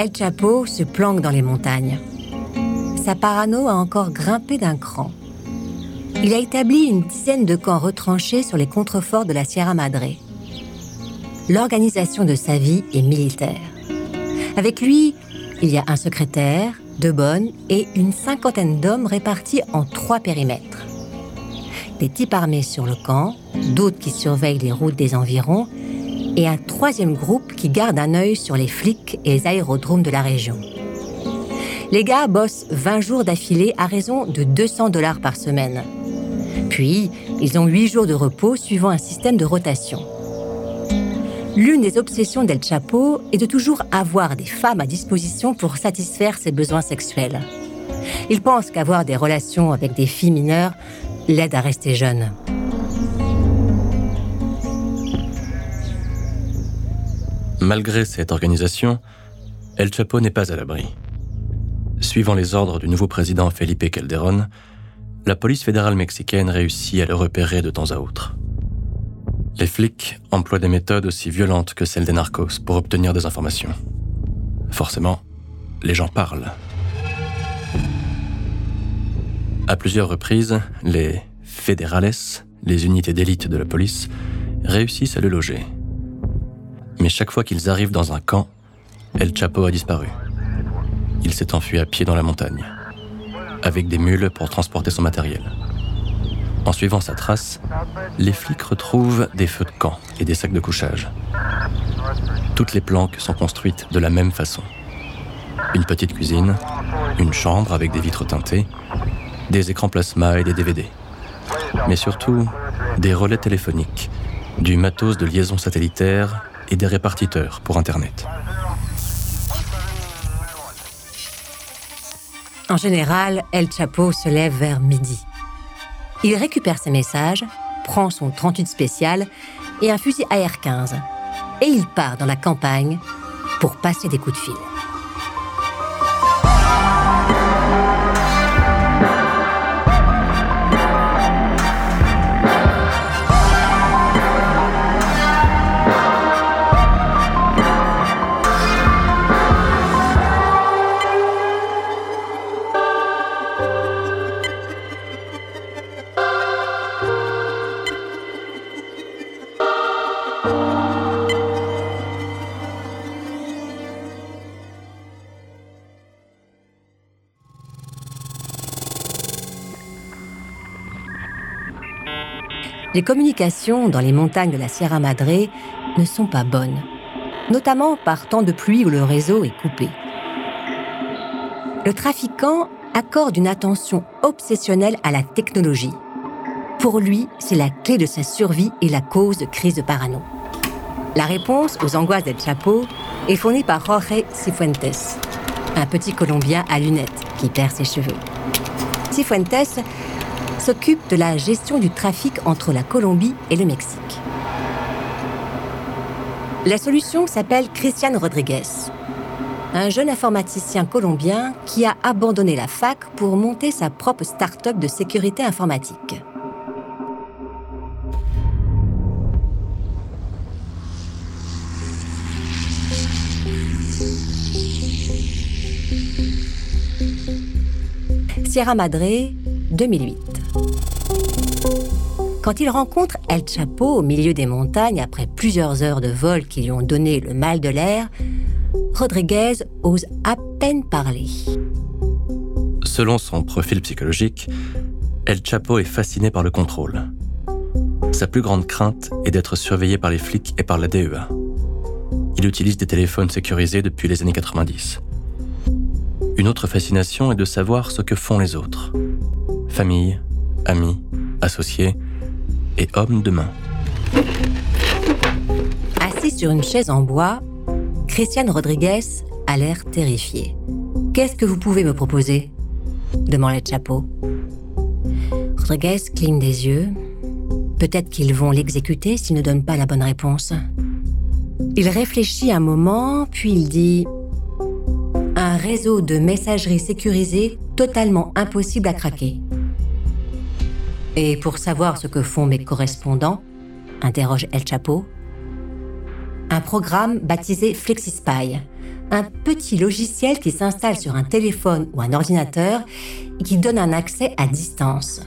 El Chapo se planque dans les montagnes. Sa parano a encore grimpé d'un cran. Il a établi une dizaine de camps retranchés sur les contreforts de la Sierra Madre. L'organisation de sa vie est militaire. Avec lui, il y a un secrétaire, deux bonnes et une cinquantaine d'hommes répartis en trois périmètres. Des types armés sur le camp, d'autres qui surveillent les routes des environs, et un troisième groupe qui garde un œil sur les flics et les aérodromes de la région. Les gars bossent 20 jours d'affilée à raison de 200 dollars par semaine. Puis, ils ont 8 jours de repos suivant un système de rotation. L'une des obsessions d'El Chapo est de toujours avoir des femmes à disposition pour satisfaire ses besoins sexuels. Il pense qu'avoir des relations avec des filles mineures l'aide à rester jeune. Malgré cette organisation, El Chapo n'est pas à l'abri. Suivant les ordres du nouveau président Felipe Calderón, la police fédérale mexicaine réussit à le repérer de temps à autre. Les flics emploient des méthodes aussi violentes que celles des narcos pour obtenir des informations. Forcément, les gens parlent. À plusieurs reprises, les fédérales, les unités d'élite de la police, réussissent à le loger. Mais chaque fois qu'ils arrivent dans un camp, El Chapo a disparu. Il s'est enfui à pied dans la montagne, avec des mules pour transporter son matériel. En suivant sa trace, les flics retrouvent des feux de camp et des sacs de couchage. Toutes les planques sont construites de la même façon. Une petite cuisine, une chambre avec des vitres teintées, des écrans plasma et des DVD. Mais surtout, des relais téléphoniques, du matos de liaison satellitaire et des répartiteurs pour Internet. En général, El Chapo se lève vers midi. Il récupère ses messages, prend son 38 spécial et un fusil AR-15. Et il part dans la campagne pour passer des coups de fil. Les communications dans les montagnes de la Sierra Madre ne sont pas bonnes, notamment par temps de pluie où le réseau est coupé. Le trafiquant accorde une attention obsessionnelle à la technologie. Pour lui, c'est la clé de sa survie et la cause de crise de parano. La réponse aux angoisses d'El Chapo est fournie par Jorge Cifuentes, un petit Colombien à lunettes qui perd ses cheveux. Cifuentes s'occupe de la gestion du trafic entre la Colombie et le Mexique. La solution s'appelle Christian Rodriguez, un jeune informaticien colombien qui a abandonné la fac pour monter sa propre start-up de sécurité informatique. Sierra Madre, 2008. Quand il rencontre El Chapo au milieu des montagnes après plusieurs heures de vol qui lui ont donné le mal de l'air, Rodriguez ose à peine parler. Selon son profil psychologique, El Chapo est fasciné par le contrôle. Sa plus grande crainte est d'être surveillé par les flics et par la DEA. Il utilise des téléphones sécurisés depuis les années 90. Une autre fascination est de savoir ce que font les autres. Famille, amis, associés et hommes de main. Assis sur une chaise en bois, Christiane Rodriguez a l'air terrifié. Qu'est-ce que vous pouvez me proposer? demande le chapeau. Rodriguez cligne des yeux. Peut-être qu'ils vont l'exécuter s'il ne donne pas la bonne réponse. Il réfléchit un moment, puis il dit Un réseau de messagerie sécurisée totalement impossible à craquer. Et pour savoir ce que font mes correspondants, interroge El Chapo, un programme baptisé FlexiSpy, un petit logiciel qui s'installe sur un téléphone ou un ordinateur et qui donne un accès à distance.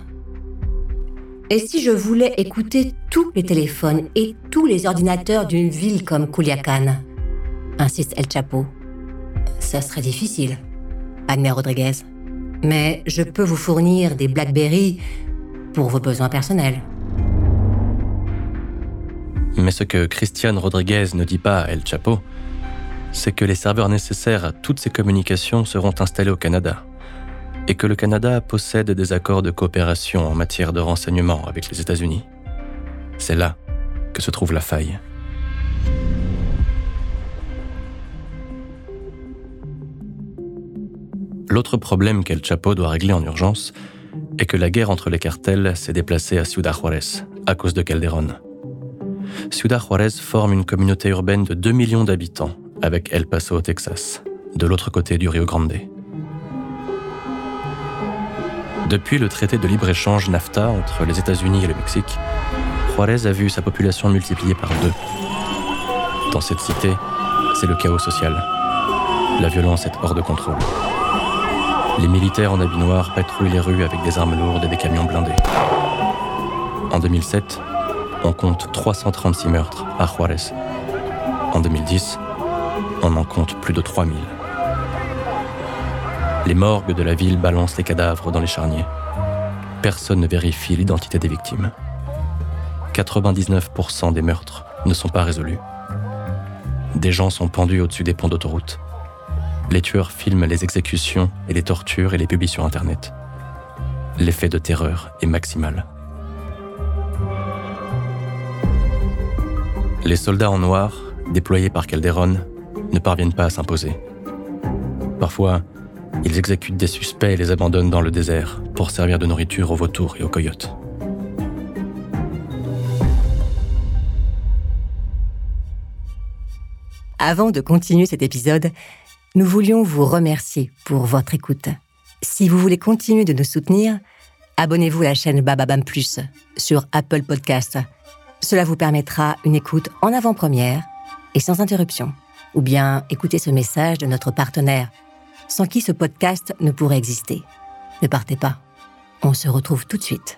Et si je voulais écouter tous les téléphones et tous les ordinateurs d'une ville comme Culiacan insiste El Chapo. Ça serait difficile, admet Rodriguez. Mais je peux vous fournir des BlackBerry pour vos besoins personnels. Mais ce que Christian Rodriguez ne dit pas à El Chapo, c'est que les serveurs nécessaires à toutes ces communications seront installés au Canada et que le Canada possède des accords de coopération en matière de renseignement avec les États-Unis. C'est là que se trouve la faille. L'autre problème qu'El Chapo doit régler en urgence est que la guerre entre les cartels s'est déplacée à Ciudad Juárez à cause de Calderón. Ciudad Juárez forme une communauté urbaine de 2 millions d'habitants avec El Paso au Texas, de l'autre côté du Rio Grande. Depuis le traité de libre-échange NAFTA entre les États-Unis et le Mexique, Juárez a vu sa population multipliée par deux. Dans cette cité, c'est le chaos social. La violence est hors de contrôle. Les militaires en habit noir patrouillent les rues avec des armes lourdes et des camions blindés. En 2007, on compte 336 meurtres à Juárez. En 2010, on en compte plus de 3000. Les morgues de la ville balancent les cadavres dans les charniers. Personne ne vérifie l'identité des victimes. 99% des meurtres ne sont pas résolus. Des gens sont pendus au-dessus des ponts d'autoroute. Les tueurs filment les exécutions et les tortures et les publient sur Internet. L'effet de terreur est maximal. Les soldats en noir, déployés par Calderon, ne parviennent pas à s'imposer. Parfois, ils exécutent des suspects et les abandonnent dans le désert pour servir de nourriture aux vautours et aux coyotes. Avant de continuer cet épisode, nous voulions vous remercier pour votre écoute. Si vous voulez continuer de nous soutenir, abonnez-vous à la chaîne Bababam Plus sur Apple Podcast. Cela vous permettra une écoute en avant-première et sans interruption. Ou bien écoutez ce message de notre partenaire, sans qui ce podcast ne pourrait exister. Ne partez pas. On se retrouve tout de suite.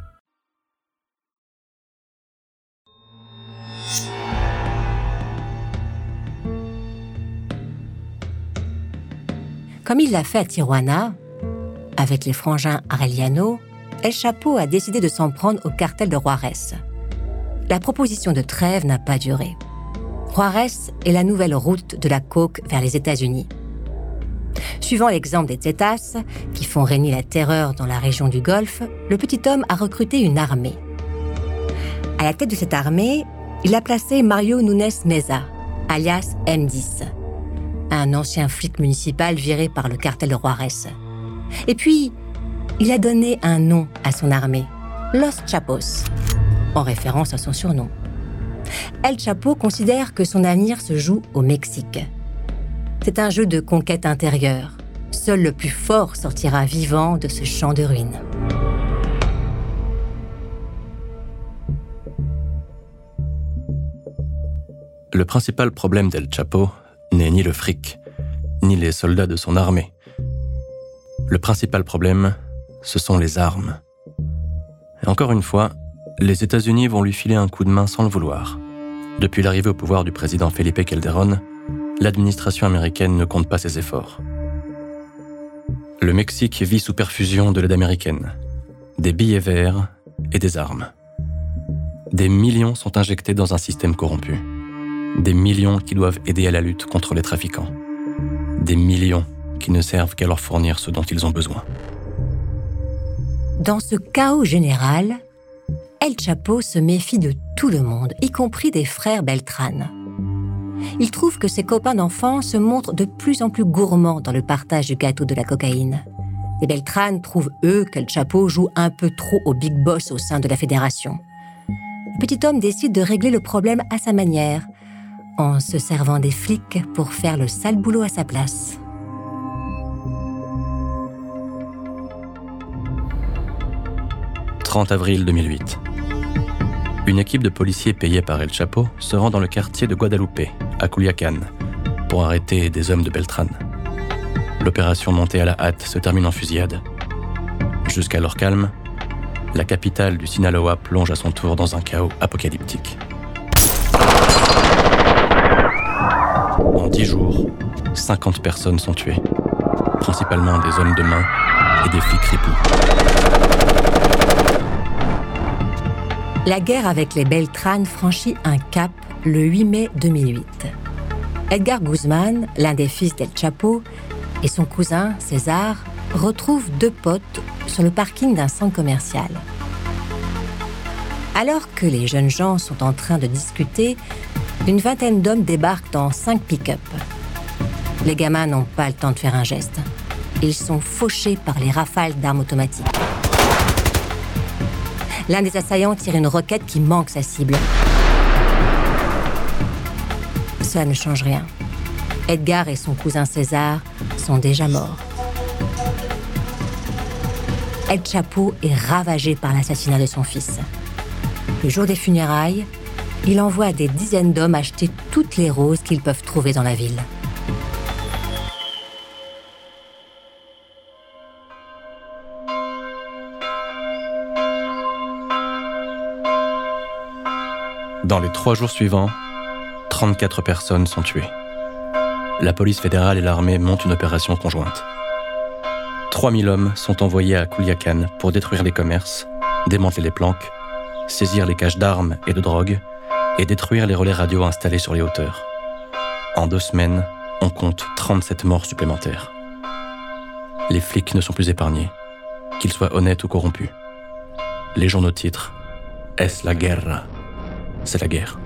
Comme il l'a fait à Tijuana, avec les frangins Arellano, El Chapo a décidé de s'en prendre au cartel de Juarez. La proposition de trêve n'a pas duré. Juarez est la nouvelle route de la coke vers les États-Unis. Suivant l'exemple des Zetas, qui font régner la terreur dans la région du Golfe, le petit homme a recruté une armée. À la tête de cette armée, il a placé Mario Nunes Meza, alias M10, un ancien flic municipal viré par le cartel Juarez. Et puis, il a donné un nom à son armée, Los Chapos, en référence à son surnom. El Chapo considère que son avenir se joue au Mexique. C'est un jeu de conquête intérieure. Seul le plus fort sortira vivant de ce champ de ruines. Le principal problème d'El Chapo n'est ni le fric, ni les soldats de son armée. Le principal problème, ce sont les armes. Encore une fois, les États-Unis vont lui filer un coup de main sans le vouloir. Depuis l'arrivée au pouvoir du président Felipe Calderón, l'administration américaine ne compte pas ses efforts. Le Mexique vit sous perfusion de l'aide américaine, des billets verts et des armes. Des millions sont injectés dans un système corrompu. Des millions qui doivent aider à la lutte contre les trafiquants. Des millions qui ne servent qu'à leur fournir ce dont ils ont besoin. Dans ce chaos général, El Chapo se méfie de tout le monde, y compris des frères Beltrán. il trouve que ses copains d'enfance se montrent de plus en plus gourmands dans le partage du gâteau de la cocaïne. Les Beltran trouvent, eux, qu'El Chapo joue un peu trop au big boss au sein de la fédération. Le petit homme décide de régler le problème à sa manière, en se servant des flics pour faire le sale boulot à sa place. « 30 avril 2008 une équipe de policiers payés par El Chapo se rend dans le quartier de Guadalupe, à Culiacan, pour arrêter des hommes de Beltran. L'opération montée à la hâte se termine en fusillade. Jusqu'à leur calme, la capitale du Sinaloa plonge à son tour dans un chaos apocalyptique. Dix jours, 50 personnes sont tuées, principalement des hommes de main et des flics ripoux. La guerre avec les Beltranes franchit un cap le 8 mai 2008. Edgar Guzman, l'un des fils d'El Chapo, et son cousin César retrouvent deux potes sur le parking d'un centre commercial. Alors que les jeunes gens sont en train de discuter, une vingtaine d'hommes débarquent dans cinq pick-up. Les gamins n'ont pas le temps de faire un geste. Ils sont fauchés par les rafales d'armes automatiques. L'un des assaillants tire une roquette qui manque sa cible. Ça ne change rien. Edgar et son cousin César sont déjà morts. El Chapo est ravagé par l'assassinat de son fils. Le jour des funérailles, il envoie des dizaines d'hommes acheter toutes les roses qu'ils peuvent trouver dans la ville. Dans les trois jours suivants, 34 personnes sont tuées. La police fédérale et l'armée montent une opération conjointe. 3000 hommes sont envoyés à Culiacan pour détruire les commerces, démanteler les planques, saisir les caches d'armes et de drogue et détruire les relais radio installés sur les hauteurs. En deux semaines, on compte 37 morts supplémentaires. Les flics ne sont plus épargnés, qu'ils soient honnêtes ou corrompus. Les journaux titrent Est-ce la guerre? C'est la guerre.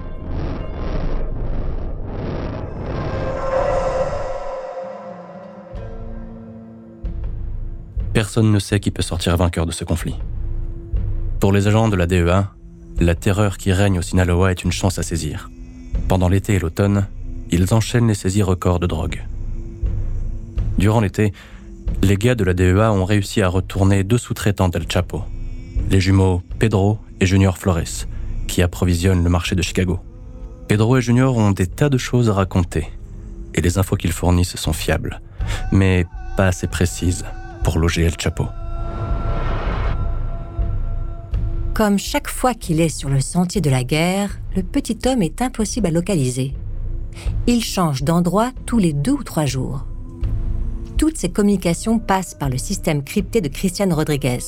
Personne ne sait qui peut sortir vainqueur de ce conflit. Pour les agents de la DEA, la terreur qui règne au Sinaloa est une chance à saisir. Pendant l'été et l'automne, ils enchaînent les saisies records de drogue. Durant l'été, les gars de la DEA ont réussi à retourner deux sous-traitants d'El Chapo, les jumeaux Pedro et Junior Flores, qui approvisionne le marché de Chicago. Pedro et Junior ont des tas de choses à raconter, et les infos qu'ils fournissent sont fiables, mais pas assez précises pour loger El Chapo. Comme chaque fois qu'il est sur le sentier de la guerre, le petit homme est impossible à localiser. Il change d'endroit tous les deux ou trois jours. Toutes ses communications passent par le système crypté de Christian Rodriguez.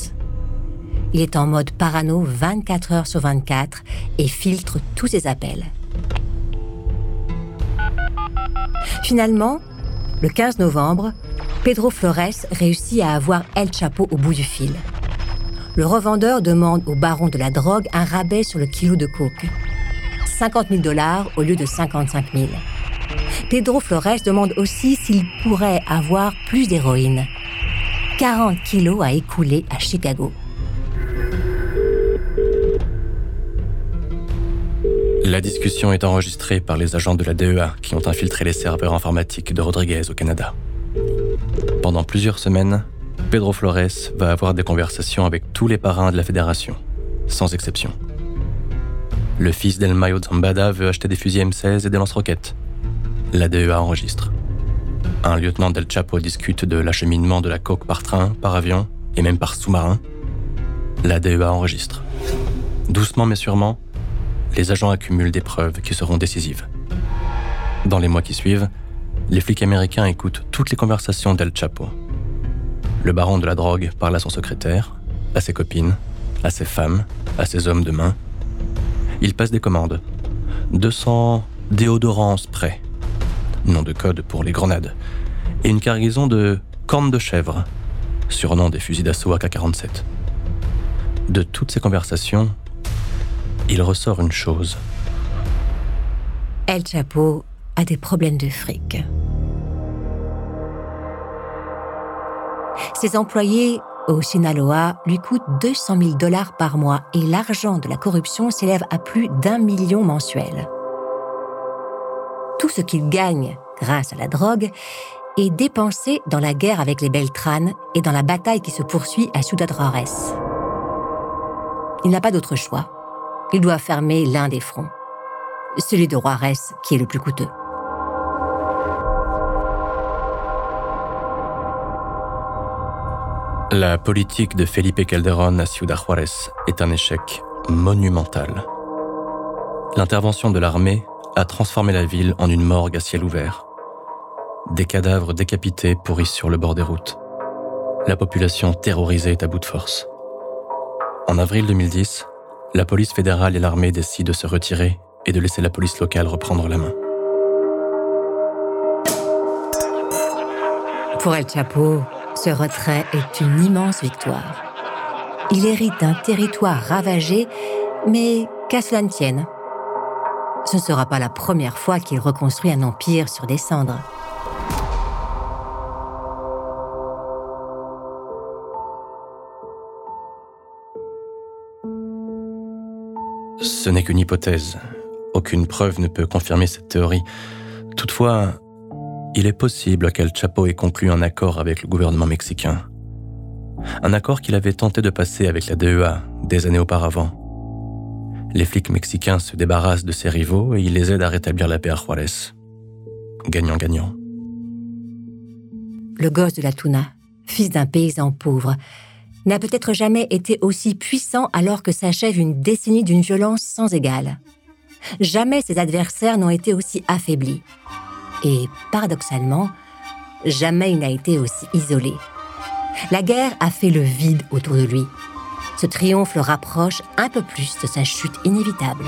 Il est en mode parano 24 heures sur 24 et filtre tous ses appels. Finalement, le 15 novembre, Pedro Flores réussit à avoir El Chapo au bout du fil. Le revendeur demande au baron de la drogue un rabais sur le kilo de coke. 50 000 dollars au lieu de 55 000. Pedro Flores demande aussi s'il pourrait avoir plus d'héroïne. 40 kilos à écouler à Chicago. La discussion est enregistrée par les agents de la DEA qui ont infiltré les serveurs informatiques de Rodriguez au Canada. Pendant plusieurs semaines, Pedro Flores va avoir des conversations avec tous les parrains de la fédération, sans exception. Le fils d'El Mayo Zambada veut acheter des fusils M16 et des lance-roquettes. La DEA enregistre. Un lieutenant d'El Chapo discute de l'acheminement de la coque par train, par avion et même par sous-marin. La DEA enregistre. Doucement mais sûrement, les agents accumulent des preuves qui seront décisives. Dans les mois qui suivent, les flics américains écoutent toutes les conversations d'El Chapo. Le baron de la drogue parle à son secrétaire, à ses copines, à ses femmes, à ses hommes de main. Il passe des commandes. 200 déodorants spray, nom de code pour les grenades, et une cargaison de cornes de chèvre, surnom des fusils d'assaut AK-47. De toutes ces conversations, il ressort une chose. El Chapo a des problèmes de fric. Ses employés au Sinaloa lui coûtent 200 000 dollars par mois et l'argent de la corruption s'élève à plus d'un million mensuel. Tout ce qu'il gagne grâce à la drogue est dépensé dans la guerre avec les Beltranes et dans la bataille qui se poursuit à Ciudad Juárez. Il n'a pas d'autre choix. Il doit fermer l'un des fronts, celui de Juárez qui est le plus coûteux. La politique de Felipe Calderón à Ciudad Juárez est un échec monumental. L'intervention de l'armée a transformé la ville en une morgue à ciel ouvert. Des cadavres décapités pourrissent sur le bord des routes. La population terrorisée est à bout de force. En avril 2010, la police fédérale et l'armée décident de se retirer et de laisser la police locale reprendre la main. Pour El Chapo, ce retrait est une immense victoire. Il hérite d'un territoire ravagé, mais qu'à cela ne tienne. Ce ne sera pas la première fois qu'il reconstruit un empire sur des cendres. Ce n'est qu'une hypothèse. Aucune preuve ne peut confirmer cette théorie. Toutefois, il est possible qu'El Chapo ait conclu un accord avec le gouvernement mexicain. Un accord qu'il avait tenté de passer avec la DEA des années auparavant. Les flics mexicains se débarrassent de ses rivaux et il les aide à rétablir la paix à Juarez. Gagnant-gagnant. Le gosse de la Tuna, fils d'un paysan pauvre, n'a peut-être jamais été aussi puissant alors que s'achève une décennie d'une violence sans égale. Jamais ses adversaires n'ont été aussi affaiblis. Et paradoxalement, jamais il n'a été aussi isolé. La guerre a fait le vide autour de lui. Ce triomphe le rapproche un peu plus de sa chute inévitable.